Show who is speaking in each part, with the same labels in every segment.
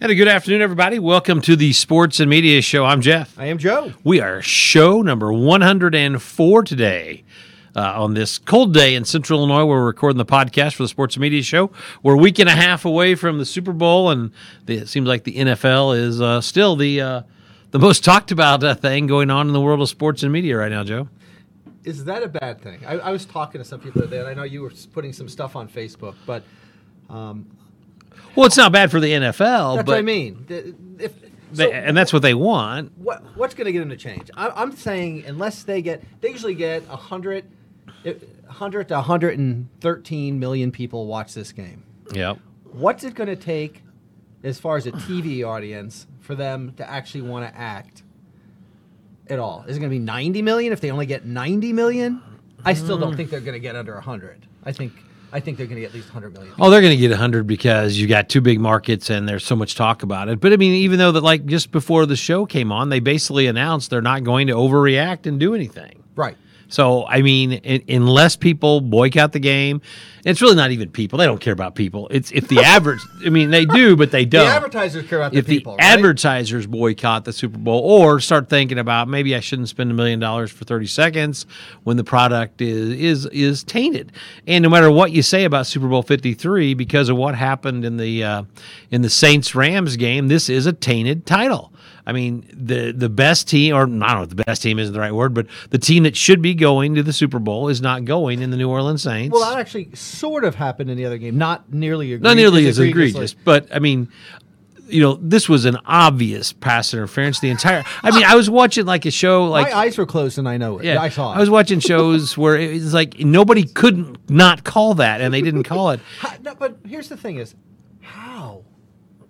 Speaker 1: And a good afternoon, everybody. Welcome to the Sports and Media Show. I'm Jeff.
Speaker 2: I am Joe.
Speaker 1: We are show number 104 today. Uh, on this cold day in Central Illinois, where we're recording the podcast for the Sports and Media Show. We're a week and a half away from the Super Bowl, and the, it seems like the NFL is uh, still the uh, the most talked about uh, thing going on in the world of sports and media right now, Joe.
Speaker 2: Is that a bad thing? I, I was talking to some people today, and I know you were putting some stuff on Facebook, but um,
Speaker 1: Well, it's not bad for the NFL,
Speaker 2: that's
Speaker 1: but
Speaker 2: what I mean. If,
Speaker 1: they,
Speaker 2: so
Speaker 1: and that's what they want.
Speaker 2: what, what's going to get them to change? I, I'm saying unless they get, they usually get 100, 100 eh, to 113 million people watch this game.
Speaker 1: Yep.
Speaker 2: What's it going to take as far as a TV audience for them to actually want to act at all? Is it going to be 90 million if they only get 90 million? I still don't mm. think they're going to get under 100. I think I think they're going to get at least 100 million.
Speaker 1: Oh, they're going to get 100 because you got two big markets and there's so much talk about it. But I mean, even though that, like, just before the show came on, they basically announced they're not going to overreact and do anything.
Speaker 2: Right.
Speaker 1: So, I mean, i unless people boycott the game, it's really not even people. They don't care about people. It's if the average, I mean, they do, but they don't.
Speaker 2: The advertisers care about
Speaker 1: if
Speaker 2: the people.
Speaker 1: the
Speaker 2: right?
Speaker 1: advertisers boycott the Super Bowl or start thinking about maybe I shouldn't spend a million dollars for 30 seconds when the product is is is tainted. And no matter what you say about Super Bowl 53 because of what happened in the uh, in the Saints Rams game, this is a tainted title. I mean, the the best team, or I don't know if the best team isn't the right word, but the team that should be going to the Super Bowl is not going in the New Orleans Saints.
Speaker 2: Well, that actually sort of happened in the other game. Not nearly egregious.
Speaker 1: not nearly as egregious, but I mean, you know, this was an obvious pass interference. The entire, I mean, I was watching like a show, like
Speaker 2: My eyes were closed and I know it.
Speaker 1: yeah,
Speaker 2: I saw it.
Speaker 1: I was watching shows where it was like nobody couldn't not call that, and they didn't call it.
Speaker 2: No, but here's the thing: is how,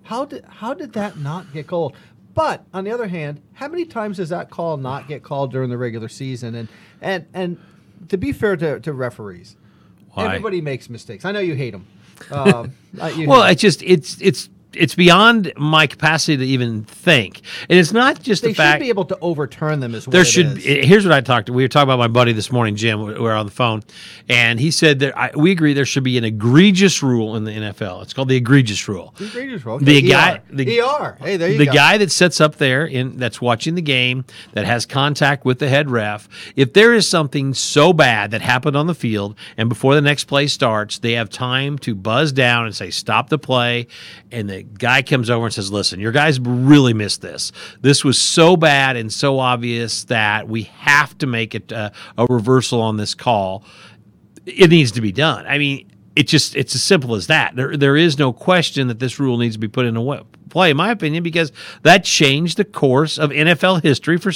Speaker 2: how did how did that not get called? But on the other hand, how many times does that call not get called during the regular season? And and and to be fair to, to referees,
Speaker 1: Why?
Speaker 2: everybody makes mistakes. I know you hate them. Um,
Speaker 1: Well, it's just it's it's it's beyond my capacity to even think, and it's not just
Speaker 2: they
Speaker 1: the
Speaker 2: should be able to overturn them as well.
Speaker 1: there should be, here's what I talked to. We were talking about my buddy this morning, Jim. We were on the phone, and he said that I, we agree there should be an egregious rule in the NFL. It's called the egregious rule.
Speaker 2: the
Speaker 1: the guy- the-
Speaker 2: ER. Hey, there you
Speaker 1: the
Speaker 2: go.
Speaker 1: guy that sits up there in that's watching the game that has contact with the head ref if there is something so bad that happened on the field and before the next play starts they have time to buzz down and say stop the play and the guy comes over and says listen your guys really missed this this was so bad and so obvious that we have to make it uh, a reversal on this call it needs to be done. I mean, it just it's as simple as that. There there is no question that this rule needs to be put into play, in my opinion, because that changed the course of NFL history for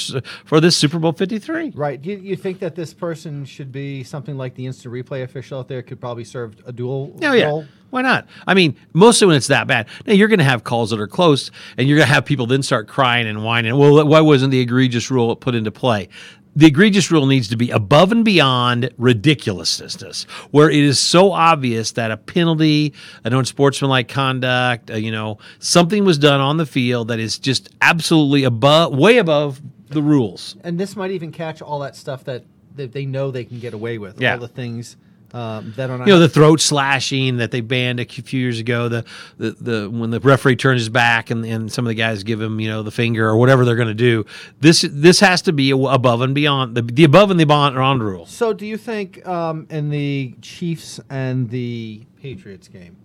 Speaker 1: for this Super Bowl Fifty Three.
Speaker 2: Right. You, you think that this person should be something like the instant replay official out there? Could probably serve a dual
Speaker 1: Oh yeah.
Speaker 2: role.
Speaker 1: Why not? I mean, mostly when it's that bad. Now you're going to have calls that are close, and you're going to have people then start crying and whining. Well, why wasn't the egregious rule put into play? The egregious rule needs to be above and beyond ridiculousness, where it is so obvious that a penalty, an unsportsmanlike conduct, uh, you know, something was done on the field that is just absolutely above, way above the rules.
Speaker 2: and this might even catch all that stuff that, that they know they can get away with.
Speaker 1: Yeah.
Speaker 2: All the things um, that are not.
Speaker 1: you know the throat slashing that they banned a few years ago the the, the when the referee turns his back and, and some of the guys give him you know the finger or whatever they're going to do this this has to be above and beyond the, the above and the beyond beyond rule
Speaker 2: so, do you think um, in the Chiefs and the Patriots game,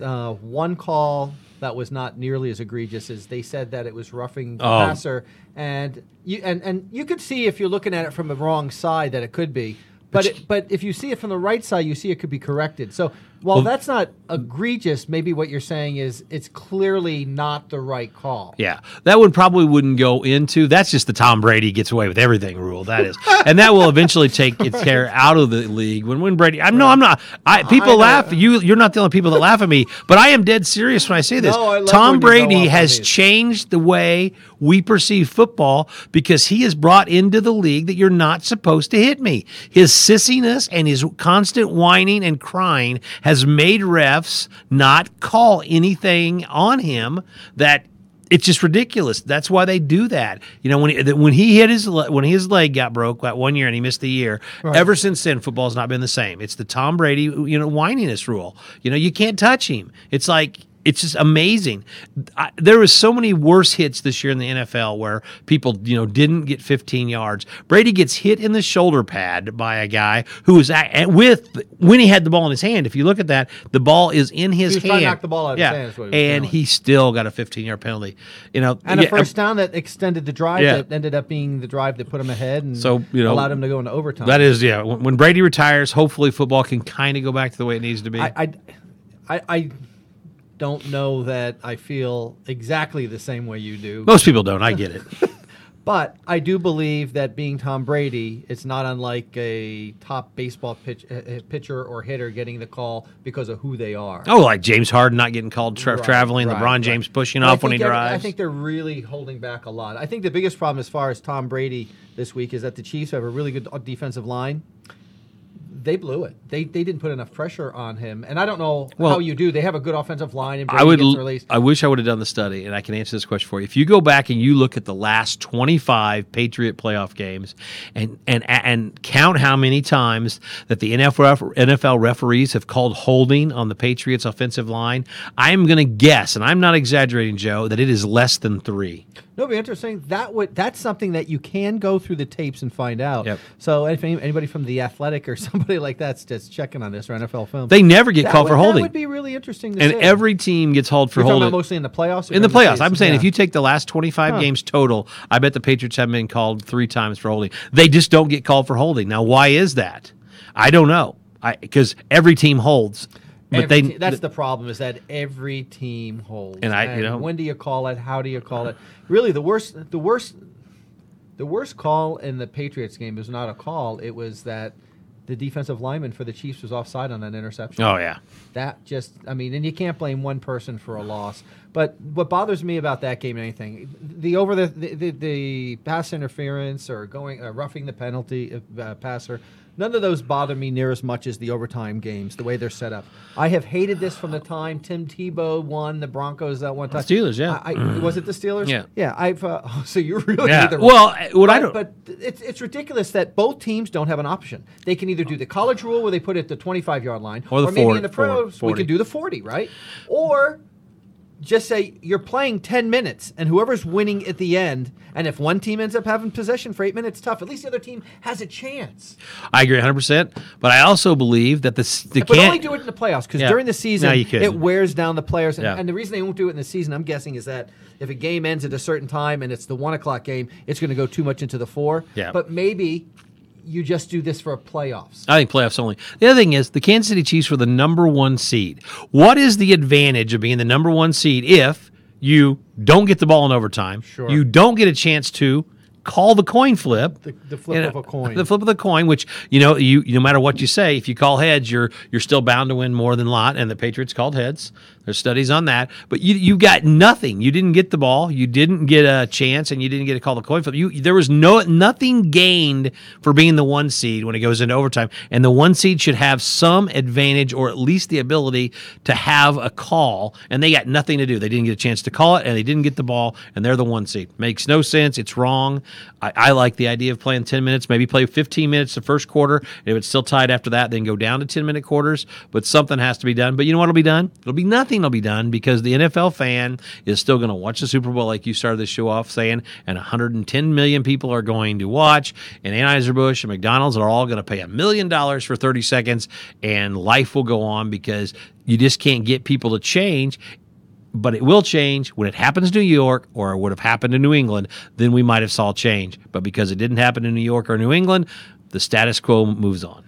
Speaker 2: uh, one call that was not nearly as egregious as they said that it was roughing the
Speaker 1: Oh.
Speaker 2: passer, and you and and you could see if you're looking at it from the wrong side that it could be. But it, but if you see it from the right side, you see it could be corrected. So while
Speaker 1: Well-
Speaker 2: that's not egregious, maybe what you're saying is it's clearly not the right call.
Speaker 1: Yeah, that one probably wouldn't go into. That's just the Tom Brady gets away with everything rule. That is, and that will eventually take its hair out of the league when when Brady. I'm no, I'm not. I people
Speaker 2: know.
Speaker 1: laugh. You you're not the only people that laugh at me, but I am dead serious when I say this.
Speaker 2: No, I
Speaker 1: Tom
Speaker 2: when you go
Speaker 1: Brady has changed the way we perceive football because he has brought into the league that you're not supposed to hit me. His sissiness and his constant whining and crying has made refs not call anything on him that it's just ridiculous. That's why they do that. You know, when he, when he hit his when his leg got broke that one year and he missed the year. Ever since then, football's not been the same. It's the Tom Brady, you know, whininess rule. You know, you can't touch him. It's like it's just amazing. I, there was so many worse hits this year in the NFL where people, you know, didn't get 15 yards. Brady gets hit in the shoulder pad by a guy who was at, with when he had the ball in his hand. If you look at that, the ball is in his
Speaker 2: He
Speaker 1: hand.
Speaker 2: knock the ball out of his hand
Speaker 1: and he still got a 15 yard penalty. You know,
Speaker 2: And a first down that extended the drive
Speaker 1: Yeah.
Speaker 2: that ended up being the drive that put him ahead and
Speaker 1: So, you know,
Speaker 2: allowed him to go into overtime.
Speaker 1: That is, yeah. When, when Brady retires, hopefully football can kind of go back to the way it needs to be.
Speaker 2: I, I, I, I don't know that I feel exactly the same way you do,
Speaker 1: Most people don't. I get it.
Speaker 2: but I do believe that being Tom Brady, it's not unlike a top baseball pitch, uh, pitcher or hitter getting the call because of who they are.
Speaker 1: oh, like James Harden not getting called tra-
Speaker 2: Right,
Speaker 1: traveling,
Speaker 2: right,
Speaker 1: LeBron
Speaker 2: right.
Speaker 1: James pushing off when he drives.
Speaker 2: I think they're really holding back a lot. I think the biggest problem as far as Tom Brady this week is that the Chiefs have a really good defensive line. They blew it. They they didn't put enough pressure on him, and I don't know
Speaker 1: Well,
Speaker 2: how you do. They have a good offensive line, and
Speaker 1: I would. I wish I would have done the study, and I can answer this question for you. If you go back and you look at the last twenty-five Patriot playoff games, and and and count how many times that the NFL NFL referees have called holding on the Patriots' offensive line, I am going to guess, and I'm not exaggerating, Joe, that it is less than three.
Speaker 2: No, it'd be interesting. That would that's something that you can go through the tapes and find out.
Speaker 1: Yep.
Speaker 2: So if any, anybody from the Athletic or somebody like that's just checking on this or NFL film,
Speaker 1: They never get
Speaker 2: that
Speaker 1: called
Speaker 2: would,
Speaker 1: for
Speaker 2: That
Speaker 1: holding,
Speaker 2: would be really interesting. To
Speaker 1: and
Speaker 2: see.
Speaker 1: every team gets hauled for
Speaker 2: You're
Speaker 1: holding.
Speaker 2: mostly in the playoffs.
Speaker 1: in the playoffs. I'm saying
Speaker 2: Yeah.
Speaker 1: if you take the last 25
Speaker 2: Huh.
Speaker 1: games total, I bet the Patriots have been called three times for holding. They just don't get called for holding. Now, why is that? I don't know. I because every team holds, but
Speaker 2: Every
Speaker 1: they
Speaker 2: te- that's the problem is that every team holds.
Speaker 1: And I- you know-
Speaker 2: when do you call it? How do you call it? Really, the worst, the worst, the worst call in the Patriots game was not a call. It was that the defensive lineman for the Chiefs was offside on that interception.
Speaker 1: oh yeah.
Speaker 2: That just, I mean, and you can't blame one person for a loss. But what bothers me about that game, anything, the over the the, the, the pass interference or going uh, roughing the penalty uh, passer, none of those bother me near as much as the overtime games, the way they're set up. I have hated this from the time Tim Tebow won the Broncos that one time.
Speaker 1: Steelers, yeah.
Speaker 2: I, I, was it the Steelers?
Speaker 1: Yeah.
Speaker 2: yeah. I've uh, so you really
Speaker 1: Yeah.
Speaker 2: either-
Speaker 1: Well, what I
Speaker 2: but,
Speaker 1: don't-
Speaker 2: but it's it's ridiculous that both teams don't have an option. They can either do the college rule where they put it at the 25 yard line,
Speaker 1: Or the
Speaker 2: maybe
Speaker 1: 40
Speaker 2: in the pros we
Speaker 1: 40.
Speaker 2: can do the 40, right? Or just say you're playing 10 minutes and whoever's winning at the end, and if one team ends up having possession for eight minutes, tough. At least the other team has a chance.
Speaker 1: I agree 100. percent But I also believe that the the
Speaker 2: But
Speaker 1: can't.
Speaker 2: only do it in the playoffs because
Speaker 1: Yeah.
Speaker 2: during the season
Speaker 1: No,
Speaker 2: it wears down the players. And,
Speaker 1: Yeah.
Speaker 2: and the reason they won't do it in the season, I'm guessing, is that if a game ends at a certain time and it's the one o'clock game, it's going to go too much into the four.
Speaker 1: Yeah.
Speaker 2: But maybe you just do this for playoffs.
Speaker 1: I think playoffs only. The other thing is the Kansas City Chiefs were the number one seed. What is the advantage of being the number one seed if you don't get the ball in overtime?
Speaker 2: Sure.
Speaker 1: You don't get a chance to call the coin flip.
Speaker 2: The- the flip
Speaker 1: know,
Speaker 2: of a coin.
Speaker 1: The flip of the coin, which you know, you no matter what you say, if you call heads, you're you're still bound to win more than lot. And the Patriots called heads. There's studies on that. But you you got nothing. You didn't get the ball. You didn't get a chance, and you didn't get to call the coin flip. You there was no nothing gained for being the one seed when it goes into overtime. And the one seed should have some advantage, or at least the ability to have a call. And they got nothing to do. They didn't get a chance to call it, and they didn't get the ball, and they're the one seed. Makes no sense. It's wrong. I, I like the idea of playing 10 minutes, maybe play 15 minutes the first quarter. And if it's still tied after that, then go down to 10 minute quarters. But something has to be done. But you know what will be done? It'll be nothing will be done because the NFL fan is still going to watch the Super Bowl like you started the show off saying, and 110 million people are going to watch. And Anheuser-Busch and McDonald's are all going to pay a million dollars for 30 seconds, and life will go on because you just can't get people to change but it will change when it happens in New York or it would have happened in New England, then we might have saw change. But because it didn't happen in New York or New England, the status quo moves on.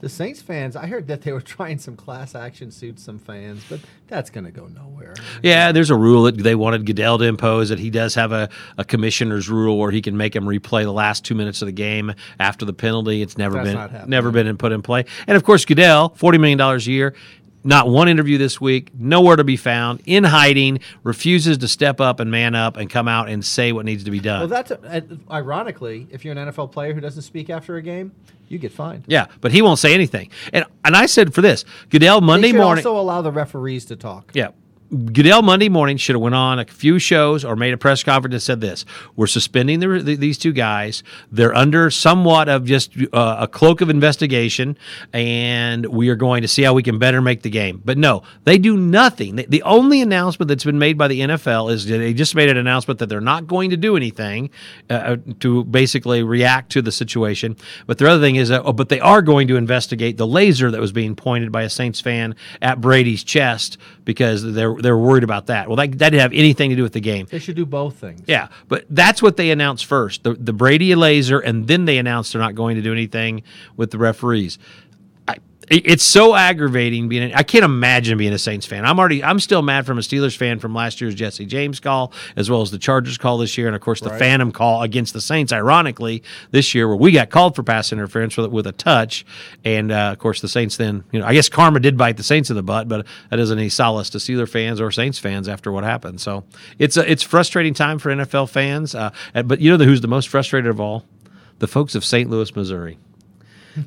Speaker 2: The Saints fans, I heard that they were trying some class action suits, some fans, but that's going to go nowhere.
Speaker 1: Yeah, there's a rule that they wanted Goodell to impose that he does have a, a commissioner's rule where he can make him replay the last two minutes of the game after the penalty. It's never
Speaker 2: That's
Speaker 1: been never been put in play. And of course, Goodell, forty million dollars a year. Not one interview this week, nowhere to be found, in hiding, refuses to step up and man up and come out and say what needs to be done.
Speaker 2: Well, that's uh, ironically, if you're an NFL player who doesn't speak after a game, you get fined.
Speaker 1: Yeah, but he won't say anything. And and I said for this, Goodell
Speaker 2: They
Speaker 1: Monday
Speaker 2: should
Speaker 1: morning.
Speaker 2: also allow the referees to talk.
Speaker 1: yeah. Goodell Monday morning should have went on a few shows or made a press conference and said this: We're suspending the, the, these two guys. They're under somewhat of just uh, a cloak of investigation, and we are going to see how we can better make the game. But no, they do nothing. The, the only announcement that's been made by the NFL is they just made an announcement that they're not going to do anything uh, to basically react to the situation. But the other thing is, that, oh, but they are going to investigate the laser that was being pointed by a Saints fan at Brady's chest because they're they're worried about that. Well, that, that didn't have anything to do with the game.
Speaker 2: They should do both things.
Speaker 1: Yeah, but that's what they announced first the, the Brady laser, and then they announced they're not going to do anything with the referees. It's so aggravating being. I can't imagine being a Saints fan. I'm already. I'm still mad from a Steelers fan from last year's Jesse James call, as well as the Chargers call this year, and of course the Phantom call against the Saints. Ironically, this year where we got called for pass interference with, with a touch, and uh, of course the Saints. Then you know, I guess karma did bite the Saints in the butt, but that isn't any solace to Steeler fans or Saints fans after what happened. So it's a it's frustrating time for NFL fans. Uh, but you know who's the most frustrated of all? The folks of St. Louis, Missouri.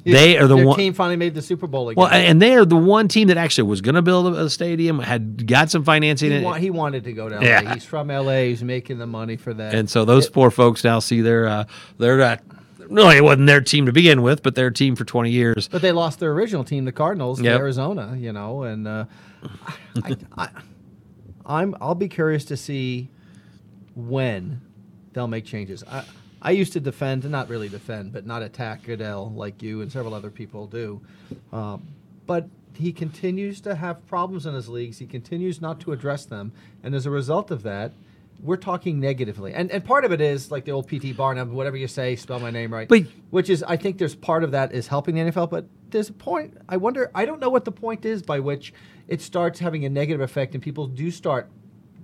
Speaker 1: They are the
Speaker 2: Their
Speaker 1: one.
Speaker 2: team finally made the Super Bowl again.
Speaker 1: Well, and they are the one team that actually was going to build a, a stadium, had got some financing,
Speaker 2: he, wa- he wanted to go to LA.
Speaker 1: Yeah.
Speaker 2: He's from LA. He's making the money for that.
Speaker 1: and so those poor folks now see their uh, their uh, no, it wasn't their team to begin with, but their team for twenty years.
Speaker 2: But they lost their original team, the Cardinals,
Speaker 1: Yep.
Speaker 2: to Arizona. You know, and uh, I, I, I'm I'll be curious to see when they'll make changes. I I used to defend, not really defend, but not attack Goodell like you and several other people do. Um, but he continues to have problems in his leagues. He continues not to address them, and as a result of that. We're talking negatively, and and part of it is like the old PT Barnum, whatever you say, spell my name right.
Speaker 1: But-
Speaker 2: which is I think there's part of that is helping the NFL, but there's a point. I wonder. I don't know what the point is by which it starts having a negative effect, and people do start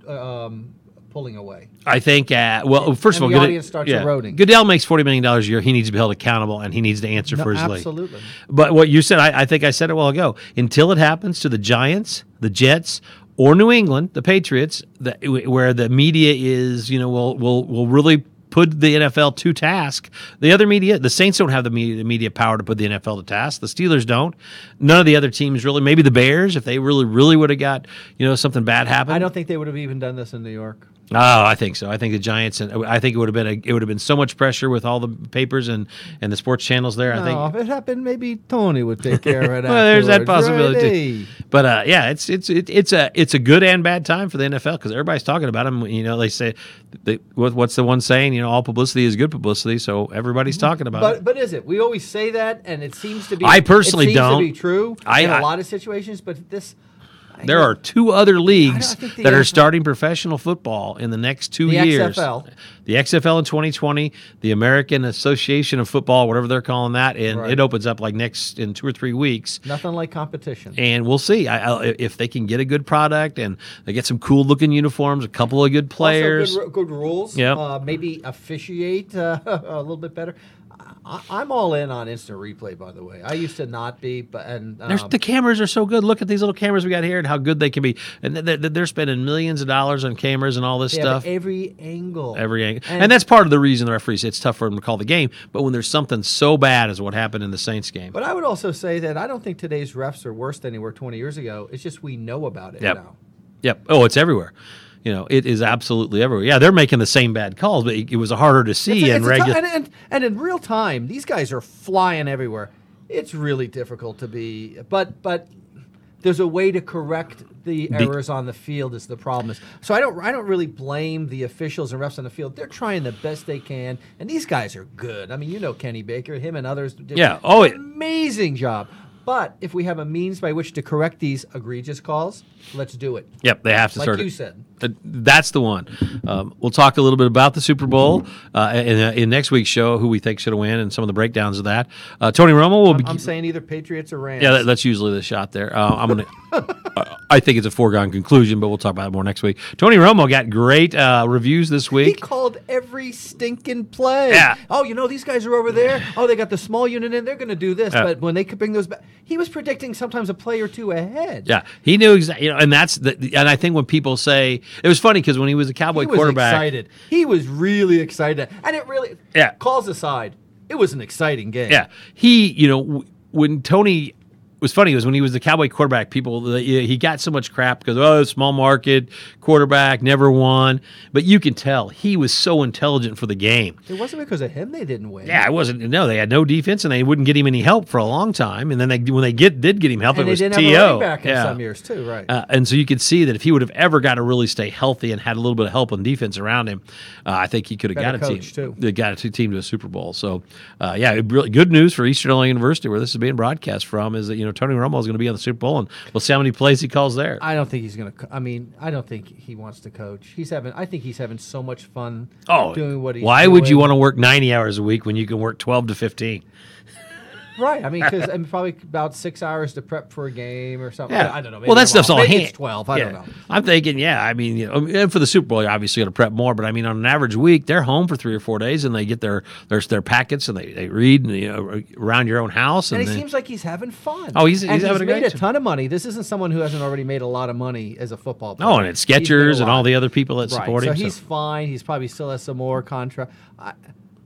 Speaker 2: um, pulling away.
Speaker 1: I think. Uh, well, first
Speaker 2: And
Speaker 1: of all,
Speaker 2: the
Speaker 1: Goodell-
Speaker 2: audience starts eroding.
Speaker 1: Goodell makes forty million dollars a year. He needs to be held accountable, and he needs to answer
Speaker 2: No,
Speaker 1: for his league.
Speaker 2: absolutely.
Speaker 1: But what you said, I, I think I said it a while ago. Until it happens to the Giants, the Jets, or New England, the Patriots, the, where the media is, you know, will will will really put the NFL to task. The other media, the Saints don't have the media, the media power to put the NFL to task. The Steelers don't. None of the other teams really. Maybe the Bears, if they really really would have got, you know, something bad happen.
Speaker 2: I don't think they would have even done this in New York.
Speaker 1: Oh, I think so. I think the Giants, and I think it would have been a, it would have been so much pressure with all the papers and and the sports channels there. I think
Speaker 2: No, if it happened, maybe Tony would take care of it.
Speaker 1: well, there's that possibility.
Speaker 2: right?
Speaker 1: But uh, yeah, it's it's it, it's a it's a good and bad time for the NFL because everybody's talking about them. You know, they say they, what's the one saying? You know, all publicity is good publicity, so everybody's talking about
Speaker 2: But
Speaker 1: it.
Speaker 2: but is it? We always say that, and it seems to be.
Speaker 1: I personally
Speaker 2: it seems
Speaker 1: don't.
Speaker 2: To be true
Speaker 1: I-
Speaker 2: in a
Speaker 1: I-
Speaker 2: lot of situations, but this.
Speaker 1: There are two other leagues that are starting professional football in the next two
Speaker 2: The
Speaker 1: years.
Speaker 2: XFL.
Speaker 1: The XFL in 2020, the American Association of Football, whatever they're calling that, and
Speaker 2: Right.
Speaker 1: it opens up like next in two or three weeks.
Speaker 2: Nothing like competition.
Speaker 1: and we'll see I, I, if they can get a good product and they get some cool looking uniforms, a couple of good players.
Speaker 2: Also good, good rules.
Speaker 1: Yep.
Speaker 2: Uh, maybe officiate uh, a little bit better. I, I'm all in on instant replay. By the way, I used to not be, but and
Speaker 1: There's,
Speaker 2: um,
Speaker 1: the cameras are so good. Look at these little cameras we got here and how good they can be. And th- th- they're spending millions of dollars on cameras and all this stuff.
Speaker 2: every angle.
Speaker 1: Every angle. And,
Speaker 2: And-
Speaker 1: that's part of the reason the referees, it's tough for them to call the game. But when there's something so bad as what happened in the Saints game.
Speaker 2: But I would also say that I don't think today's refs are worse than they were 20 years ago. It's just we know about it
Speaker 1: Yep.
Speaker 2: now.
Speaker 1: Yep. Oh, it's everywhere. You know, it is absolutely everywhere. Yeah, they're making the same bad calls, but it, it was harder to see
Speaker 2: It's a-
Speaker 1: in
Speaker 2: it's a
Speaker 1: regular.
Speaker 2: and, and, and in real time, these guys are flying everywhere. It's really difficult to be, but but there's a way to correct the errors on the field. Is the problem is so I don't I don't really blame the officials and refs on the field. They're trying the best they can, and these guys are good. I mean, you know Kenny Baker, him and others. Did
Speaker 1: Yeah.
Speaker 2: an
Speaker 1: Oh, it-
Speaker 2: amazing job. But if we have a means by which to correct these egregious calls, let's do it.
Speaker 1: Yep, they have to
Speaker 2: Like
Speaker 1: start.
Speaker 2: you
Speaker 1: it.
Speaker 2: said.
Speaker 1: Uh, that's the one. Um, we'll talk a little bit about the Super Bowl uh, in, uh, in next week's show, who we think should win, and some of the breakdowns of that. Uh, Tony Romo will be.
Speaker 2: I'm saying either Patriots or Rams.
Speaker 1: yeah, that, that's usually the shot there. Uh, I'm gonna. I think it's a foregone conclusion, but we'll talk about it more next week. Tony Romo got great uh, reviews this week.
Speaker 2: He called every stinking play.
Speaker 1: Yeah.
Speaker 2: Oh, you know these guys are over there. Oh, they got the small unit in. They're going to do this.
Speaker 1: Yeah.
Speaker 2: But when they could bring those back, he was predicting sometimes a play or two ahead.
Speaker 1: Yeah, he knew exactly. You know, and that's the. And I think when people say it was funny because when he was a Cowboy
Speaker 2: he was
Speaker 1: quarterback,
Speaker 2: excited. He was really excited, and it really.
Speaker 1: Yeah.
Speaker 2: Calls aside, it was an exciting game.
Speaker 1: Yeah, he, you know, w- when Tony was funny was when he was the Cowboy quarterback, people he got so much crap because oh, small market quarterback, never won. But you can tell he was so intelligent for the game.
Speaker 2: It wasn't because of him they didn't win.
Speaker 1: Yeah, it wasn't. No, they had no defense, and they wouldn't get him any help for a long time. And then they, when they get did get him help,
Speaker 2: and
Speaker 1: it
Speaker 2: they
Speaker 1: was
Speaker 2: didn't
Speaker 1: To.
Speaker 2: have a running back in
Speaker 1: yeah.
Speaker 2: some years too, right?
Speaker 1: Uh, and so you could see that if he would have ever got to really stay healthy and had a little bit of help on defense around him, uh, I think he could have got a team.
Speaker 2: too.
Speaker 1: They got a two team to a Super Bowl. So, uh, yeah, really good news for Eastern Illinois University, where this is being broadcast from, is that you know Tony Romo is going to be on the Super Bowl, and we'll see how many plays he calls there.
Speaker 2: I don't think he's gonna. co- I mean, I don't think he wants to coach. He's having. I think he's having so much fun.
Speaker 1: oh,
Speaker 2: doing what he's.
Speaker 1: why would you want to work ninety hours a week when you can work twelve to fifteen?
Speaker 2: Right. I mean, because I'm probably about six hours to prep for a game or something.
Speaker 1: Yeah,
Speaker 2: I don't know.
Speaker 1: well, that stuff's all
Speaker 2: Maybe
Speaker 1: hand.
Speaker 2: It's Twelve. I
Speaker 1: Yeah.
Speaker 2: don't know.
Speaker 1: I'm thinking, yeah. I mean, you know, um, and for the Super Bowl, you're obviously got to prep more. But I mean, on an average week, they're home for three or four days, and they get their their their packets, and they, they read, and, you know, around your own house, and,
Speaker 2: And he
Speaker 1: they-
Speaker 2: seems like he's having fun.
Speaker 1: Oh, he's- he's having a
Speaker 2: made a ton of money. This isn't someone who hasn't already made a lot of money as a football player.
Speaker 1: oh, and it's
Speaker 2: He's
Speaker 1: Skechers and all the other people that
Speaker 2: Right.
Speaker 1: support
Speaker 2: so
Speaker 1: him.
Speaker 2: So he's fine. He's probably still has some more contract.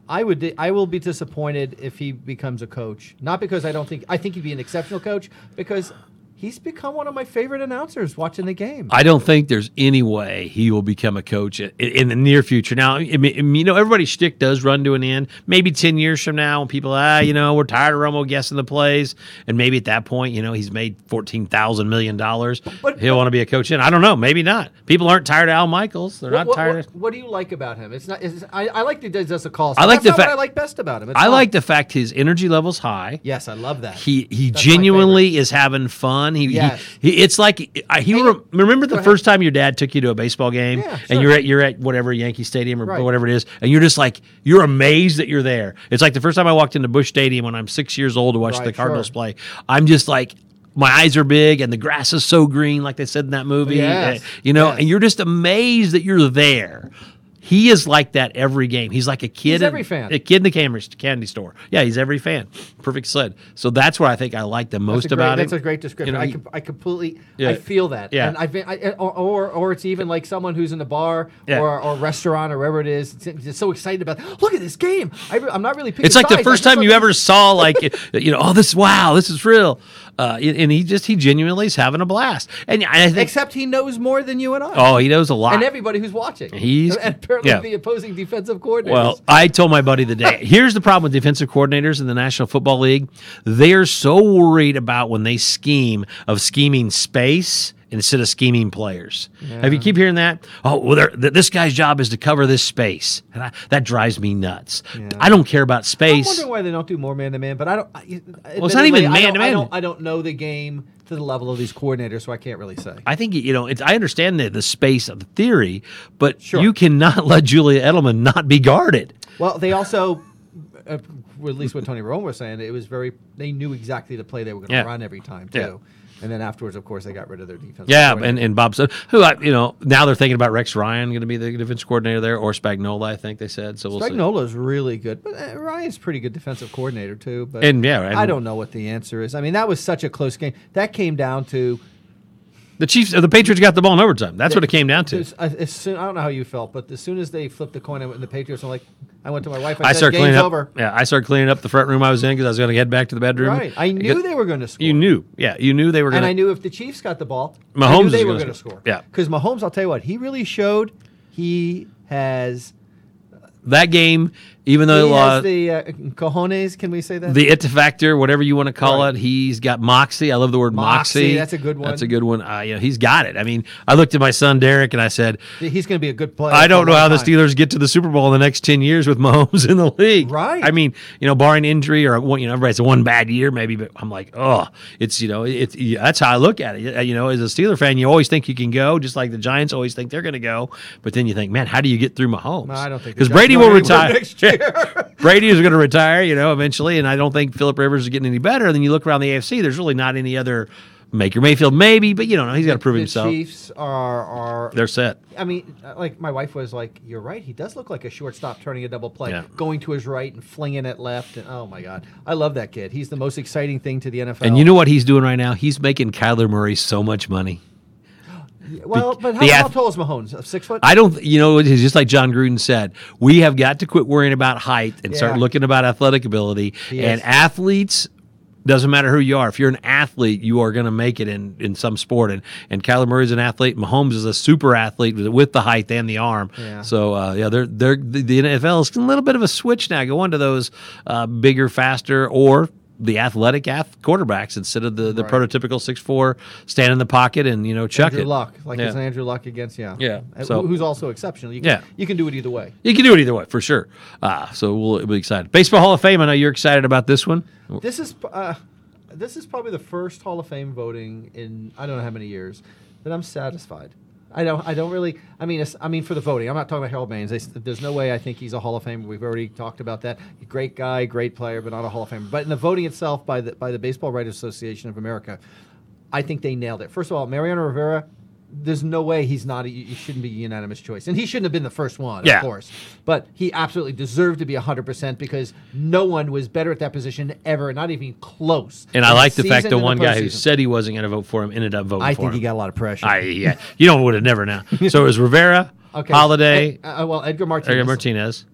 Speaker 2: I, would. I will be disappointed if he becomes a coach. Not because I don't think. I think he'd be an exceptional coach because he's become one of my favorite announcers watching the game.
Speaker 1: I don't think there's any way he will become a coach in, in the near future. Now, I mean, you know, everybody's shtick does run to an end. Maybe ten years from now, when people, ah, you know, we're tired of Romo guessing the plays, and maybe at that point, you know, he's made fourteen thousand million dollars.
Speaker 2: But-
Speaker 1: He'll want to be a coach. In I don't know. Maybe not. People aren't tired of Al Michaels. They're
Speaker 2: What,
Speaker 1: not
Speaker 2: what,
Speaker 1: tired.
Speaker 2: what,
Speaker 1: of,
Speaker 2: what do you like about him? It's not. It's, I, I like that he does a call.
Speaker 1: I like
Speaker 2: That's
Speaker 1: the fact-
Speaker 2: I like best about him. It's
Speaker 1: I
Speaker 2: fun.
Speaker 1: like the fact his energy level's high.
Speaker 2: Yes, I love that.
Speaker 1: He he
Speaker 2: That's
Speaker 1: genuinely is having fun. He,
Speaker 2: Yes.
Speaker 1: he, he it's like I, he
Speaker 2: Hey,
Speaker 1: re- remember the
Speaker 2: ahead.
Speaker 1: first time your dad took you to a baseball game
Speaker 2: Yeah,
Speaker 1: and you're at you're at whatever Yankee Stadium or
Speaker 2: Right.
Speaker 1: whatever it is and you're just like you're amazed that you're there. It's like the first time I walked into Busch Stadium when I'm 6 years old to watch
Speaker 2: Right,
Speaker 1: the Cardinals
Speaker 2: sure.
Speaker 1: play. I'm just like my eyes are big and the grass is so green like they said in that movie.
Speaker 2: Yes,
Speaker 1: Uh, you know,
Speaker 2: yes.
Speaker 1: and you're just amazed that you're there. He is like that every game. He's like a kid.
Speaker 2: He's
Speaker 1: in-
Speaker 2: every fan.
Speaker 1: A kid in the candy candy store. Yeah, he's every fan. Perfect sled. So that's what I think I like the most
Speaker 2: That's great,
Speaker 1: about
Speaker 2: that's
Speaker 1: him.
Speaker 2: a great description.
Speaker 1: You know,
Speaker 2: I,
Speaker 1: he-
Speaker 2: I completely,
Speaker 1: Yeah.
Speaker 2: I feel that.
Speaker 1: Yeah.
Speaker 2: And I've been, I, or, or, it's even like someone who's in a bar
Speaker 1: Yeah.
Speaker 2: or, or restaurant or wherever it is, it's, so excited about. Look at this game. I, am not really. Picking
Speaker 1: It's like the first time you ever saw like you know, oh this wow, this is real. Uh, and he just he genuinely is having a blast. And I think
Speaker 2: Except he knows more than you and I.
Speaker 1: oh, he knows a lot.
Speaker 2: and everybody who's watching.
Speaker 1: He's-
Speaker 2: and apparently
Speaker 1: yeah.
Speaker 2: the opposing defensive coordinator.
Speaker 1: Well, I told my buddy the day. Here's the problem with defensive coordinators in the National Football League. They're so worried about when they scheme of scheming space instead of scheming players. Have you keep hearing that? Oh, well, th- this guy's job is to cover this space, and I, that drives me nuts. I don't care about space.
Speaker 2: I'm wondering why they don't do more man to man, but I don't. I,
Speaker 1: it's not even
Speaker 2: don't-
Speaker 1: man-to-man.
Speaker 2: I don't, know the game to the level of these coordinators, so I can't really say.
Speaker 1: I think you know. It's, I understand the, the space of the theory, but
Speaker 2: Sure.
Speaker 1: you cannot let Julian Edelman not be guarded.
Speaker 2: Well, they also, uh, well, at least what Tony Romo was saying, it was very. They knew exactly the play they were going to
Speaker 1: Yeah.
Speaker 2: run every time too. And then afterwards, of course, they got rid of their defense.
Speaker 1: Yeah, and, and Bob said, who I, you know, now they're thinking about Rex Ryan going to be the defense coordinator there, or Spagnuolo, I think they said. So we'll.
Speaker 2: Spagnuolo is really good, but uh, Ryan's pretty good defensive coordinator too. But
Speaker 1: And, yeah, and-
Speaker 2: I don't know what the answer is. I mean, that was such a close game. That came down to
Speaker 1: The Chiefs, the Patriots got the ball in overtime. That's what it came down to.
Speaker 2: as, soon, I don't know how you felt, but as soon as they flipped the coin and the Patriots, I'm like, I went to my wife. I,
Speaker 1: I
Speaker 2: said,
Speaker 1: started
Speaker 2: "Game's
Speaker 1: cleaning up.
Speaker 2: over."
Speaker 1: Yeah, I started cleaning up the front room I was in because I was going to head back to the bedroom.
Speaker 2: Right. I knew they were going to score.
Speaker 1: You knew, yeah, you knew they were going to And.
Speaker 2: I knew if the Chiefs got the ball,
Speaker 1: Mahomes
Speaker 2: knew they were going to
Speaker 1: score.
Speaker 2: score.
Speaker 1: Yeah.
Speaker 2: Because Mahomes, I'll tell you what, he really showed he has
Speaker 1: that game, even though
Speaker 2: he has the uh, cojones. Can we say that?
Speaker 1: the it factor, whatever you want to call
Speaker 2: Right.
Speaker 1: it. He's got moxie. I love the word moxie.
Speaker 2: Moxie, that's a good one.
Speaker 1: That's a good one. Uh, you know, he's got it. I mean, I looked at my son Derek and I said,
Speaker 2: He's going to be a good player.
Speaker 1: I don't know how
Speaker 2: long
Speaker 1: the. Steelers get to the Super Bowl in the next ten years with Mahomes in the league.
Speaker 2: Right.
Speaker 1: I mean, you know, barring injury or you know, everybody's one bad year maybe, but I'm like, oh, it's you know, it's yeah, that's how I look at it. You know, as a Steeler fan, you always think you can go, just like the Giants always think they're going to go, but then you think, man, how do you get through Mahomes?
Speaker 2: No, I don't think
Speaker 1: because Brady will
Speaker 2: anywhere
Speaker 1: retire. Brady is going to retire, you know, eventually, and I don't think Philip Rivers is getting any better. And then you look around the AFC, there's really not any other. Baker Mayfield, maybe, but you don't know. He's got to prove
Speaker 2: the
Speaker 1: himself.
Speaker 2: Chiefs are are.
Speaker 1: They're set.
Speaker 2: I mean, like my wife was like, "You're right. He does look like a shortstop turning a double play,
Speaker 1: Yeah.
Speaker 2: going to his right and flinging it left." And oh my god, I love that kid. He's the most exciting thing to the NFL.
Speaker 1: And you know what he's doing right now? He's making Kyler Murray so much money.
Speaker 2: Well, but how, how tall is Mahomes? Six foot.
Speaker 1: I don't, you know, it's just like Jon Gruden said, we have got to quit worrying about height and start looking about athletic ability.
Speaker 2: He
Speaker 1: and
Speaker 2: is.
Speaker 1: athletes Doesn't matter who you are. If you're an athlete, you are going to make it in, in some sport. And and Kyler Murray's an athlete. Mahomes is a super athlete with, with the height and the arm.
Speaker 2: Yeah.
Speaker 1: So uh, yeah, they're they're the, the NFL is a little bit of a switch now. Go on to those uh, bigger, faster, or the athletic ath- quarterbacks instead of the, the
Speaker 2: Right.
Speaker 1: prototypical six four stand in the pocket and you know chuck
Speaker 2: Andrew
Speaker 1: it.
Speaker 2: Luck, like
Speaker 1: Yeah.
Speaker 2: it's Andrew Luck against yeah,
Speaker 1: Yeah, so-
Speaker 2: who's also exceptional. You can,
Speaker 1: Yeah.
Speaker 2: you can do it either way.
Speaker 1: You can do it either way for sure. Uh, so we'll be excited. Baseball Hall of Fame. I know you're excited about this one.
Speaker 2: This is uh, this is probably the first Hall of Fame voting in I don't know how many years that I'm satisfied. I don't. I don't really. I mean, I mean, for the voting, I'm not talking about Harold Baines. There's no way I think he's a Hall of Famer. We've already talked about that. Great guy, great player, but not a Hall of Famer. But in the voting itself by the by the Baseball Writers Association of America, I think they nailed it. First of all, Mariano Rivera. There's no way he's not. A, he shouldn't be a unanimous choice, and he shouldn't have been the first one,
Speaker 1: Yeah.
Speaker 2: of course. But he absolutely deserved to be 100 percent because no one was better at that position ever, not even close.
Speaker 1: And I like the fact the one guy who said he wasn't going to vote for him ended up voting for him.
Speaker 2: I think
Speaker 1: him.
Speaker 2: he got a lot of pressure.
Speaker 1: I yeah. You don't know would have never now. So it was Rivera,
Speaker 2: okay.
Speaker 1: Halladay,
Speaker 2: Ed- uh, well, Edgar Martinez,
Speaker 1: Edgar Martinez,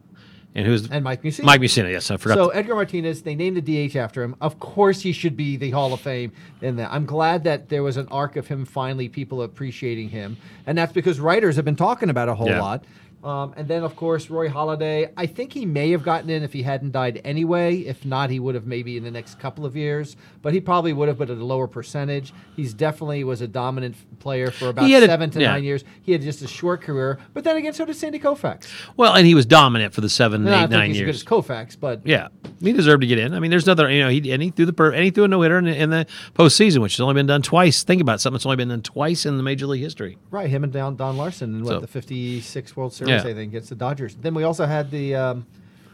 Speaker 1: and who's
Speaker 2: and Mike Mussina.
Speaker 1: Mike Mussina. Yes, I forgot.
Speaker 2: So Edgar Martinez, they named the DH after him. Of course, he should be the Hall of Fame in that. I'm glad that there was an arc of him finally people appreciating him, and that's because writers have been talking about a whole
Speaker 1: Yeah.
Speaker 2: lot. Um, and then, of course, Roy Halladay. I think he may have gotten in if he hadn't died anyway. If not, he would have maybe in the next couple of years. But he probably would have, but at a lower percentage. He's definitely was a dominant player for about
Speaker 1: had a-
Speaker 2: seven to
Speaker 1: yeah.
Speaker 2: nine years. He had just a short career. But then again, so did Sandy Koufax.
Speaker 1: well, and he was dominant for the seven,
Speaker 2: And
Speaker 1: eight, nine
Speaker 2: he's
Speaker 1: years.
Speaker 2: as good as Koufax, but
Speaker 1: Yeah, he deserved to get in. I mean, there's nothing. You know, he and he threw the per, and he threw a no hitter in, the- in the postseason, which has only been done twice. Think about something that's only been done twice in the major league history.
Speaker 2: Right, him and Don, Don Larsen in what
Speaker 1: So-
Speaker 2: the '56 World Series,
Speaker 1: Yeah.
Speaker 2: I think, against the Dodgers. Then we also had the um,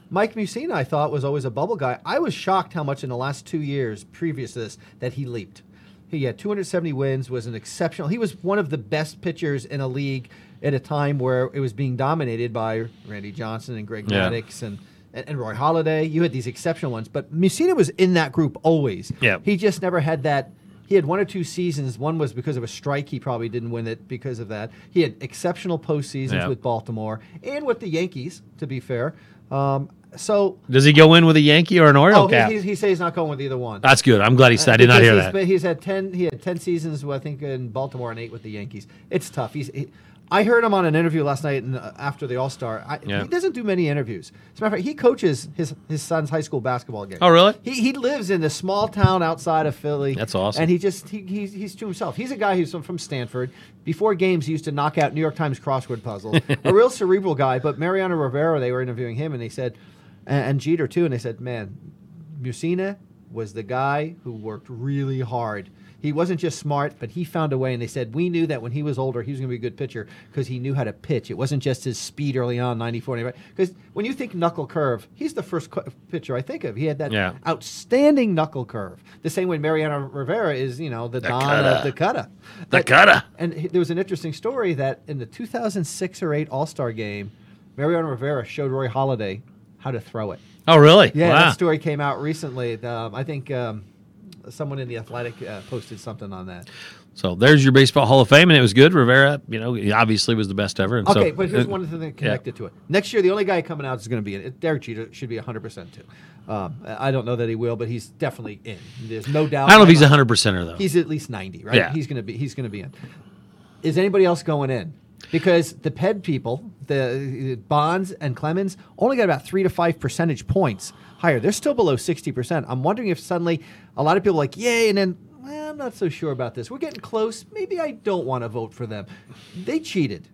Speaker 2: Mike Mussina. I thought was always a bubble guy. I was shocked how much in the last two years previous to this that he leaped. He had 270 wins, was an exceptional. He was one of the best pitchers in a league at a time where it was being dominated by Randy Johnson and Greg
Speaker 1: Yeah.
Speaker 2: Maddux and. And, Roy Halladay, you had these exceptional ones, but Mussina was in that group always.
Speaker 1: Yeah.
Speaker 2: he just never had that he had one or two seasons. One was because of a strike. He probably didn't win it because of that. He had exceptional postseasons
Speaker 1: Yeah.
Speaker 2: with Baltimore and with the Yankees, to be fair. Um, so,
Speaker 1: Does he go in with a Yankee or an Oriole
Speaker 2: oh, he,
Speaker 1: cap?
Speaker 2: he, he says he's not going with either one.
Speaker 1: That's good. I'm glad he said. I did not hear that.
Speaker 2: He's had ten. He had ten seasons, I think, in Baltimore and eight with the Yankees. It's tough. He's. He, I heard him on an interview last night and, uh, after the All Star.
Speaker 1: Yeah.
Speaker 2: He doesn't do many interviews. As a matter of fact, he coaches his, his son's high school basketball game.
Speaker 1: Oh, really?
Speaker 2: He, he lives in a small town outside of Philly.
Speaker 1: That's awesome.
Speaker 2: And he just he, he's, he's to himself. He's a guy who's from, Stanford. Before games, he used to knock out New York Times crossword puzzles. a real cerebral guy. But Mariano Rivera, they were interviewing him, and they said, and, and Jeter too, and they said, man, Mussina was the guy who worked really hard. He wasn't just smart, but he found a way. And they said, we knew that when he was older, he was going to be a good pitcher because he knew how to pitch. It wasn't just his speed early on, 94, Because when you think knuckle curve, he's the first cu- pitcher I think of. He had that
Speaker 1: Yeah.
Speaker 2: outstanding knuckle curve. The same way Mariano Rivera is, you know, the, Don
Speaker 1: cutter.
Speaker 2: of the cutter.
Speaker 1: The cutter.
Speaker 2: And there was an interesting story that in the 2006 or 8 All Star game, Mariano Rivera showed Roy Halladay how to throw it.
Speaker 1: Oh, really?
Speaker 2: Yeah,
Speaker 1: Wow.
Speaker 2: that story came out recently. Um, I think um, someone in the Athletic uh, posted something on that.
Speaker 1: So there's your baseball Hall of Fame, and it was good. Rivera, you know, he obviously was the best ever. And so-
Speaker 2: Okay, but here's one thing connected to it. Next year, the only guy coming out is going to be in it. Derek Jeter should be 100% too. Um, I don't know that he will, but he's definitely in. There's no doubt.
Speaker 1: I don't know if he's
Speaker 2: in
Speaker 1: a
Speaker 2: my mind.
Speaker 1: hundred percenter though.
Speaker 2: He's at least 90, right?
Speaker 1: Yeah.
Speaker 2: He's going to be he's going to be in. Is anybody else going in? Because the PED people, the uh, Bonds and Clemens, only got about three to five percentage points higher. They're still below 60%. I'm wondering if suddenly a lot of people are like, yay, and then, well, I'm not so sure about this. We're getting close. Maybe I don't want to vote for them. They cheated.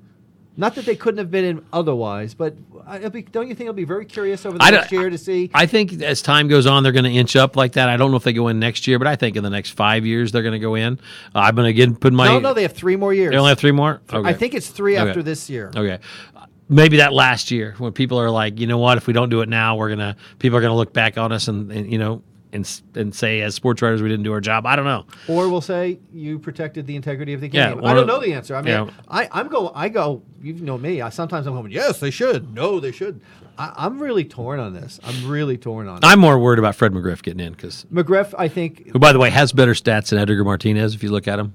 Speaker 2: Not that they couldn't have been in otherwise, but it'll be, don't you think I'll be very curious over the
Speaker 1: I
Speaker 2: next year to see?
Speaker 1: I think as time goes on, they're going to inch up like that. I don't know if they go in next year, but I think in the next five years they're going to go in. Uh, I'm going to again put my.
Speaker 2: no, no, they have three more years.
Speaker 1: They only have three more. Okay.
Speaker 2: I think it's three
Speaker 1: Okay.
Speaker 2: after this year.
Speaker 1: Okay. Maybe that last year when people are like, you know what, if we don't do it now, we're gonna people are gonna look back on us and, and you know and and say as sports writers we didn't do our job. I don't know.
Speaker 2: Or we'll say you protected the integrity of the
Speaker 1: Yeah,
Speaker 2: game.
Speaker 1: or-
Speaker 2: I don't know the answer. I mean,
Speaker 1: yeah.
Speaker 2: I, I'm go. I go. You know me. I sometimes I'm going. Yes, they should. No, they should. I, I'm really torn on this. I'm really torn on it.
Speaker 1: I'm more worried about Fred McGriff getting in because
Speaker 2: McGriff, I think
Speaker 1: who by the way has better stats than Edgar Martinez if you look at him.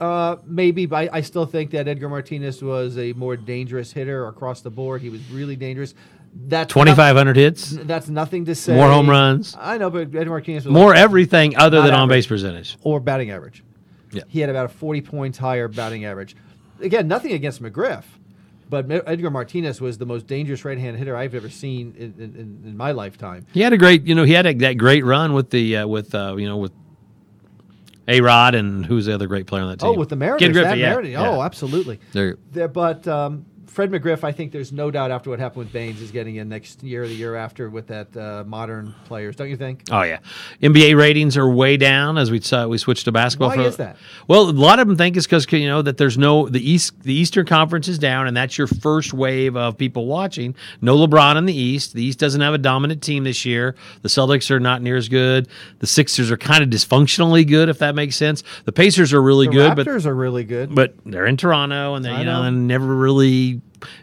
Speaker 2: uh, maybe, but I, I still think that Edgar Martinez was a more dangerous hitter across the board. He was really dangerous. That's
Speaker 1: five hundred hits,
Speaker 2: that's nothing to say.
Speaker 1: more home runs,
Speaker 2: I know, but Eddie Martinez was
Speaker 1: more everything other than on base percentage.
Speaker 2: or batting average.
Speaker 1: Yeah.
Speaker 2: He had about a 40 points higher batting average. Again, nothing against McGriff, but Edgar Martinez was the most dangerous right-hand hitter I've ever seen in, in, in, my lifetime.
Speaker 1: He had a great, you know, he had a, that great run with the uh, with uh, you know with A Rod and who's the other great player on that team?
Speaker 2: Oh, with the Mariners,
Speaker 1: Ken Griffey,
Speaker 2: that
Speaker 1: yeah,
Speaker 2: Mariners.
Speaker 1: yeah.
Speaker 2: Oh, absolutely.
Speaker 1: There-
Speaker 2: There, but um, Fred McGriff, I think there's no doubt after what happened with Baines is getting in next year or the year after with that uh, modern players, don't you think?
Speaker 1: Oh yeah, NBA ratings are way down as we saw. We switched to basketball.
Speaker 2: Why
Speaker 1: for-
Speaker 2: is that?
Speaker 1: Well, a lot of them think it's because you know that there's no the East the Eastern Conference is down, and that's your first wave of people watching. No LeBron in the East. The East doesn't have a dominant team this year. The Celtics are not near as good. The Sixers are kind of dysfunctionally good, if that makes sense. The Pacers are really
Speaker 2: The
Speaker 1: good, but
Speaker 2: Raptors are really good.
Speaker 1: but they're in Toronto and they you know,
Speaker 2: know.
Speaker 1: and never really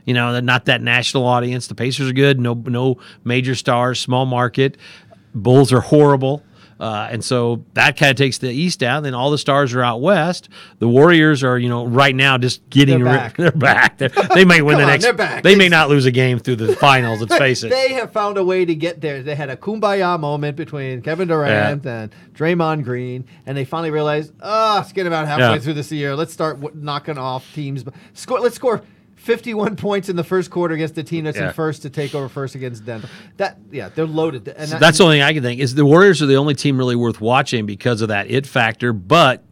Speaker 1: you know not that national audience. The Pacers are good, no no major stars, small market. Bulls are horrible. Uh, and so that kind of takes the East down. Then all the stars are out west. The Warriors are, you know, right now just getting
Speaker 2: They're
Speaker 1: ri-
Speaker 2: back.
Speaker 1: they're back. They're, they may win the
Speaker 2: on,
Speaker 1: next.
Speaker 2: back.
Speaker 1: They may not lose a game through the finals. Let's face it.
Speaker 2: They have found a way to get there. They had a kumbaya moment between Kevin Durant and Draymond Green, and they finally realized, oh, it's getting about halfway
Speaker 1: Yeah.
Speaker 2: through this year. Let's start w- knocking off teams. Score. Let's score 51 points in the first quarter against the team that's
Speaker 1: Yeah.
Speaker 2: in first to take over first against Denver. That, yeah, they're loaded. And that-
Speaker 1: That's the only thing I can think is the Warriors are the only team really worth watching because of that it factor. But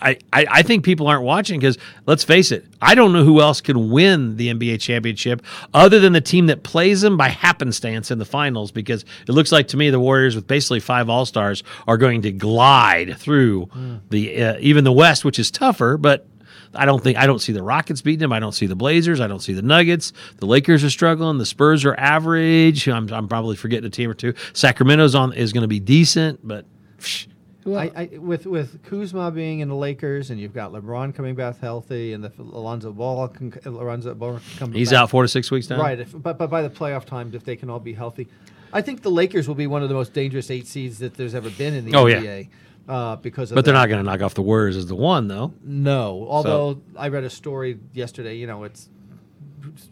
Speaker 1: I, I, I think people aren't watching because let's face it, I don't know who else can win the NBA championship other than the team that plays them by happenstance in the finals. Because it looks like to me the Warriors with basically five All Stars are going to glide through the uh, even the West, which is tougher, but. I don't think I don't see the Rockets beating them. I don't see the Blazers. I don't see the Nuggets. The Lakers are struggling. The Spurs are average. I'm, I'm probably forgetting a team or two. Sacramento's on is going to be decent, but psh, who
Speaker 2: I. I, with with Kuzma being in the Lakers, and you've got LeBron coming back healthy, and the Alonzo Ball, can, Alonzo Ball coming
Speaker 1: he's
Speaker 2: back.
Speaker 1: out four to six weeks now.
Speaker 2: Right, if, but but by the playoff times, if they can all be healthy, I think the Lakers will be one of the most dangerous eight seeds that there's ever been in the
Speaker 1: Oh, yeah.
Speaker 2: Uh, because of
Speaker 1: But they're
Speaker 2: that.
Speaker 1: not going to knock off the Warriors as the one though.
Speaker 2: No, although I read a story yesterday. You know, it's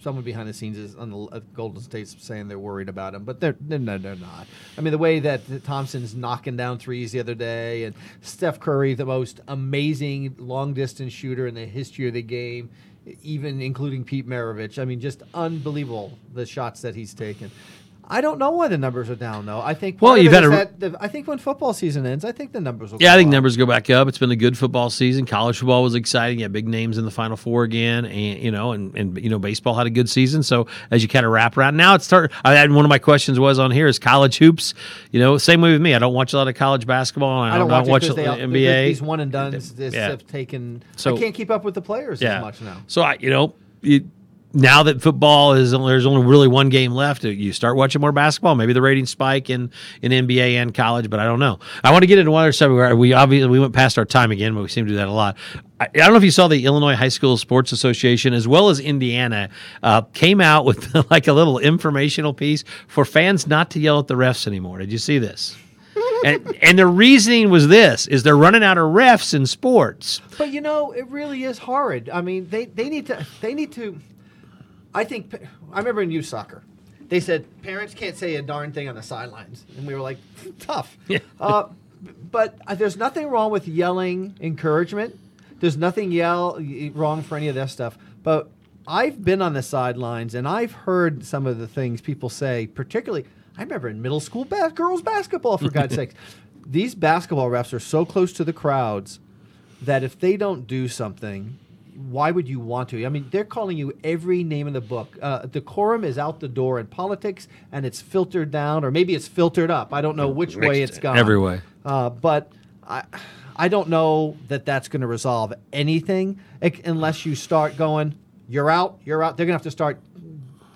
Speaker 2: someone behind the scenes is on the uh, Golden State's saying they're worried about him, but they're they're, no, they're not. I mean, the way that Thompson's knocking down threes the other day, and Steph Curry, the most amazing long distance shooter in the history of the game, even including Pete Maravich. I mean, just unbelievable the shots that he's taken. I don't know why the numbers are down though. I think
Speaker 1: Well, you've had a-
Speaker 2: that the, I think when football season ends, I think the numbers will.
Speaker 1: Yeah, I think
Speaker 2: up.
Speaker 1: numbers go back up. It's been a good football season. College football was exciting. Yeah, big names in the Final Four again, and you know, and, and you know, baseball had a good season. So as you kind of wrap around, now it's start. I had one of my questions was on here is college hoops. You know, same way with me. I don't watch a lot of college basketball. I,
Speaker 2: I don't
Speaker 1: don't,
Speaker 2: watch, it they,
Speaker 1: the
Speaker 2: they-
Speaker 1: NBA.
Speaker 2: These one and dones this
Speaker 1: Yeah.
Speaker 2: have taken.
Speaker 1: So-
Speaker 2: I can't keep up with the players
Speaker 1: yeah.
Speaker 2: as much now.
Speaker 1: So I, you know, you, now that football is there's only really one game left, you start watching more basketball. Maybe the ratings spike in in NBA and college, but I don't know. I want to get into one other subject we obviously we went past our time again, but we seem to do that a lot. I, I don't know if you saw the Illinois High School Sports Association as well as Indiana uh, came out with like a little informational piece for fans not to yell at the refs anymore. Did you see this? and and the reasoning was this: is they're running out of refs in sports.
Speaker 2: But you know, it really is horrid. I mean, they, they need to they need to. I think I remember in youth soccer, they said parents can't say a darn thing on the sidelines, and we were like, tough.
Speaker 1: Yeah.
Speaker 2: Uh, but uh, there's nothing wrong with yelling encouragement. There's nothing yell wrong for any of that stuff. But I've been on the sidelines and I've heard some of the things people say. Particularly, I remember in middle school ba- girls basketball. For God's sakes, these basketball refs are so close to the crowds that if they don't do something, why would you want to? I mean, they're calling you every name in the book. Uh, decorum is out the door in politics, and it's filtered down, or maybe it's filtered up. I don't know which way it's gone.
Speaker 1: every way.
Speaker 2: Uh, but I, I don't know that that's going to resolve anything unless you start going, you're out, you're out. They're going to have to start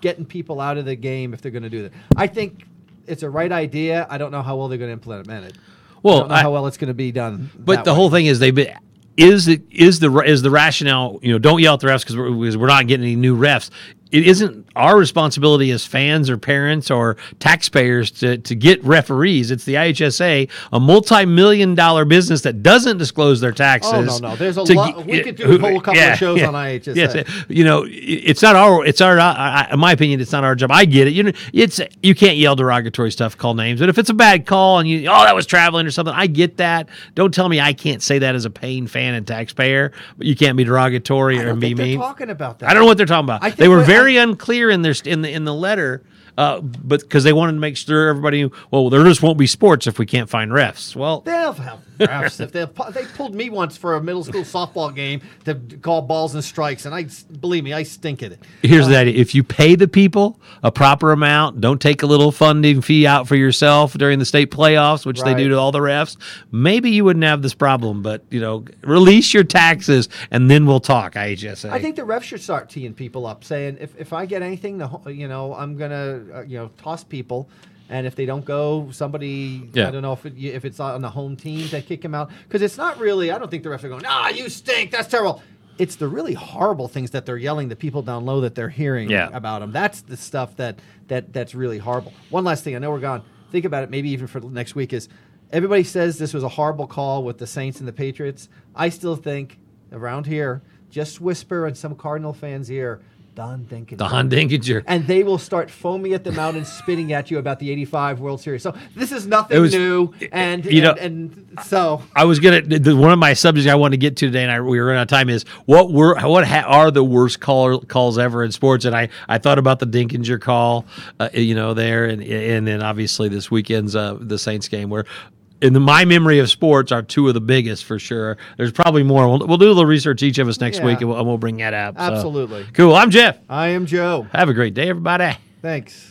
Speaker 2: getting people out of the game if they're going to do that. I think it's a right idea. I don't know how well they're going to implement it.
Speaker 1: Well,
Speaker 2: I don't know
Speaker 1: I-
Speaker 2: how well it's going to be done.
Speaker 1: But the
Speaker 2: way.
Speaker 1: whole thing is they've been is the is the is the rationale you know don't yell at the refs because we're, we're not getting any new refs it isn't our responsibility as fans or parents or taxpayers to, to get referees. It's the IHSA, a multi-million dollar business that doesn't disclose their taxes.
Speaker 2: Oh, no, no. There's a lot- we could do a whole couple of shows on IHSA.
Speaker 1: Yes, you know, it's not our. It's our. I, in my opinion, it's not our job. I get it. You know, it's you can't yell derogatory stuff, call names. But if it's a bad call and you, oh, that was traveling or something, I get that. Don't tell me I can't say that as a paying fan and taxpayer. But you can't be derogatory or be mean.
Speaker 2: talking about that.
Speaker 1: I don't know what they're talking about. They were
Speaker 2: what-
Speaker 1: very unclear in their in the in the letter, uh, but because they wanted to make sure everybody. Well, there just won't be sports if we can't find refs. Well,
Speaker 2: They'll have refs. if they they pulled me once for a middle school softball game to call balls and strikes, and I believe me, I stink at it.
Speaker 1: Here's the idea: if you pay the people a proper amount, don't take a little funding fee out for yourself during the state playoffs, which they do to all the refs. Maybe you wouldn't have this problem, but you know, release your taxes and then we'll talk. IHSA.
Speaker 2: I think the refs should start teeing people up, saying if, if I get anything, the you know I'm gonna uh, you know toss people, and if they don't go, somebody
Speaker 1: Yeah.
Speaker 2: I don't know if it, if it's on the home team they kick him out because it's not really. I don't think the refs are going, ah, you stink, that's terrible. It's the really horrible things that they're yelling the people down low that they're hearing
Speaker 1: Yeah.
Speaker 2: about them. That's the stuff that that that's really horrible. One last thing, I know we're gone. Think about it, maybe even for next week is everybody says this was a horrible call with the Saints and the Patriots. I still think around here, just whisper in some Cardinal fans' ear, Don Dinkin.
Speaker 1: Don Denkinger.
Speaker 2: And they will start foaming at the mouth and spitting at you about the 85 World Series. So this is nothing
Speaker 1: was-
Speaker 2: new. And,
Speaker 1: you know-
Speaker 2: and, and so
Speaker 1: I was gonna. One of my subjects I wanted to get to today, and I, we were running out of time. Is what were what ha, are the worst call, calls ever in sports? And I, I thought about the Denkinger call, uh, you know, there, and and then obviously this weekend's uh, the Saints game where. In the, my memory of sports are two of the biggest for sure. There's probably more. We'll, we'll do a little research each of us next
Speaker 2: Yeah.
Speaker 1: week, and we'll, and we'll bring that up. So,
Speaker 2: Absolutely.
Speaker 1: cool. I'm Jeff.
Speaker 2: I am Joe.
Speaker 1: Have a great day, everybody.
Speaker 2: Thanks.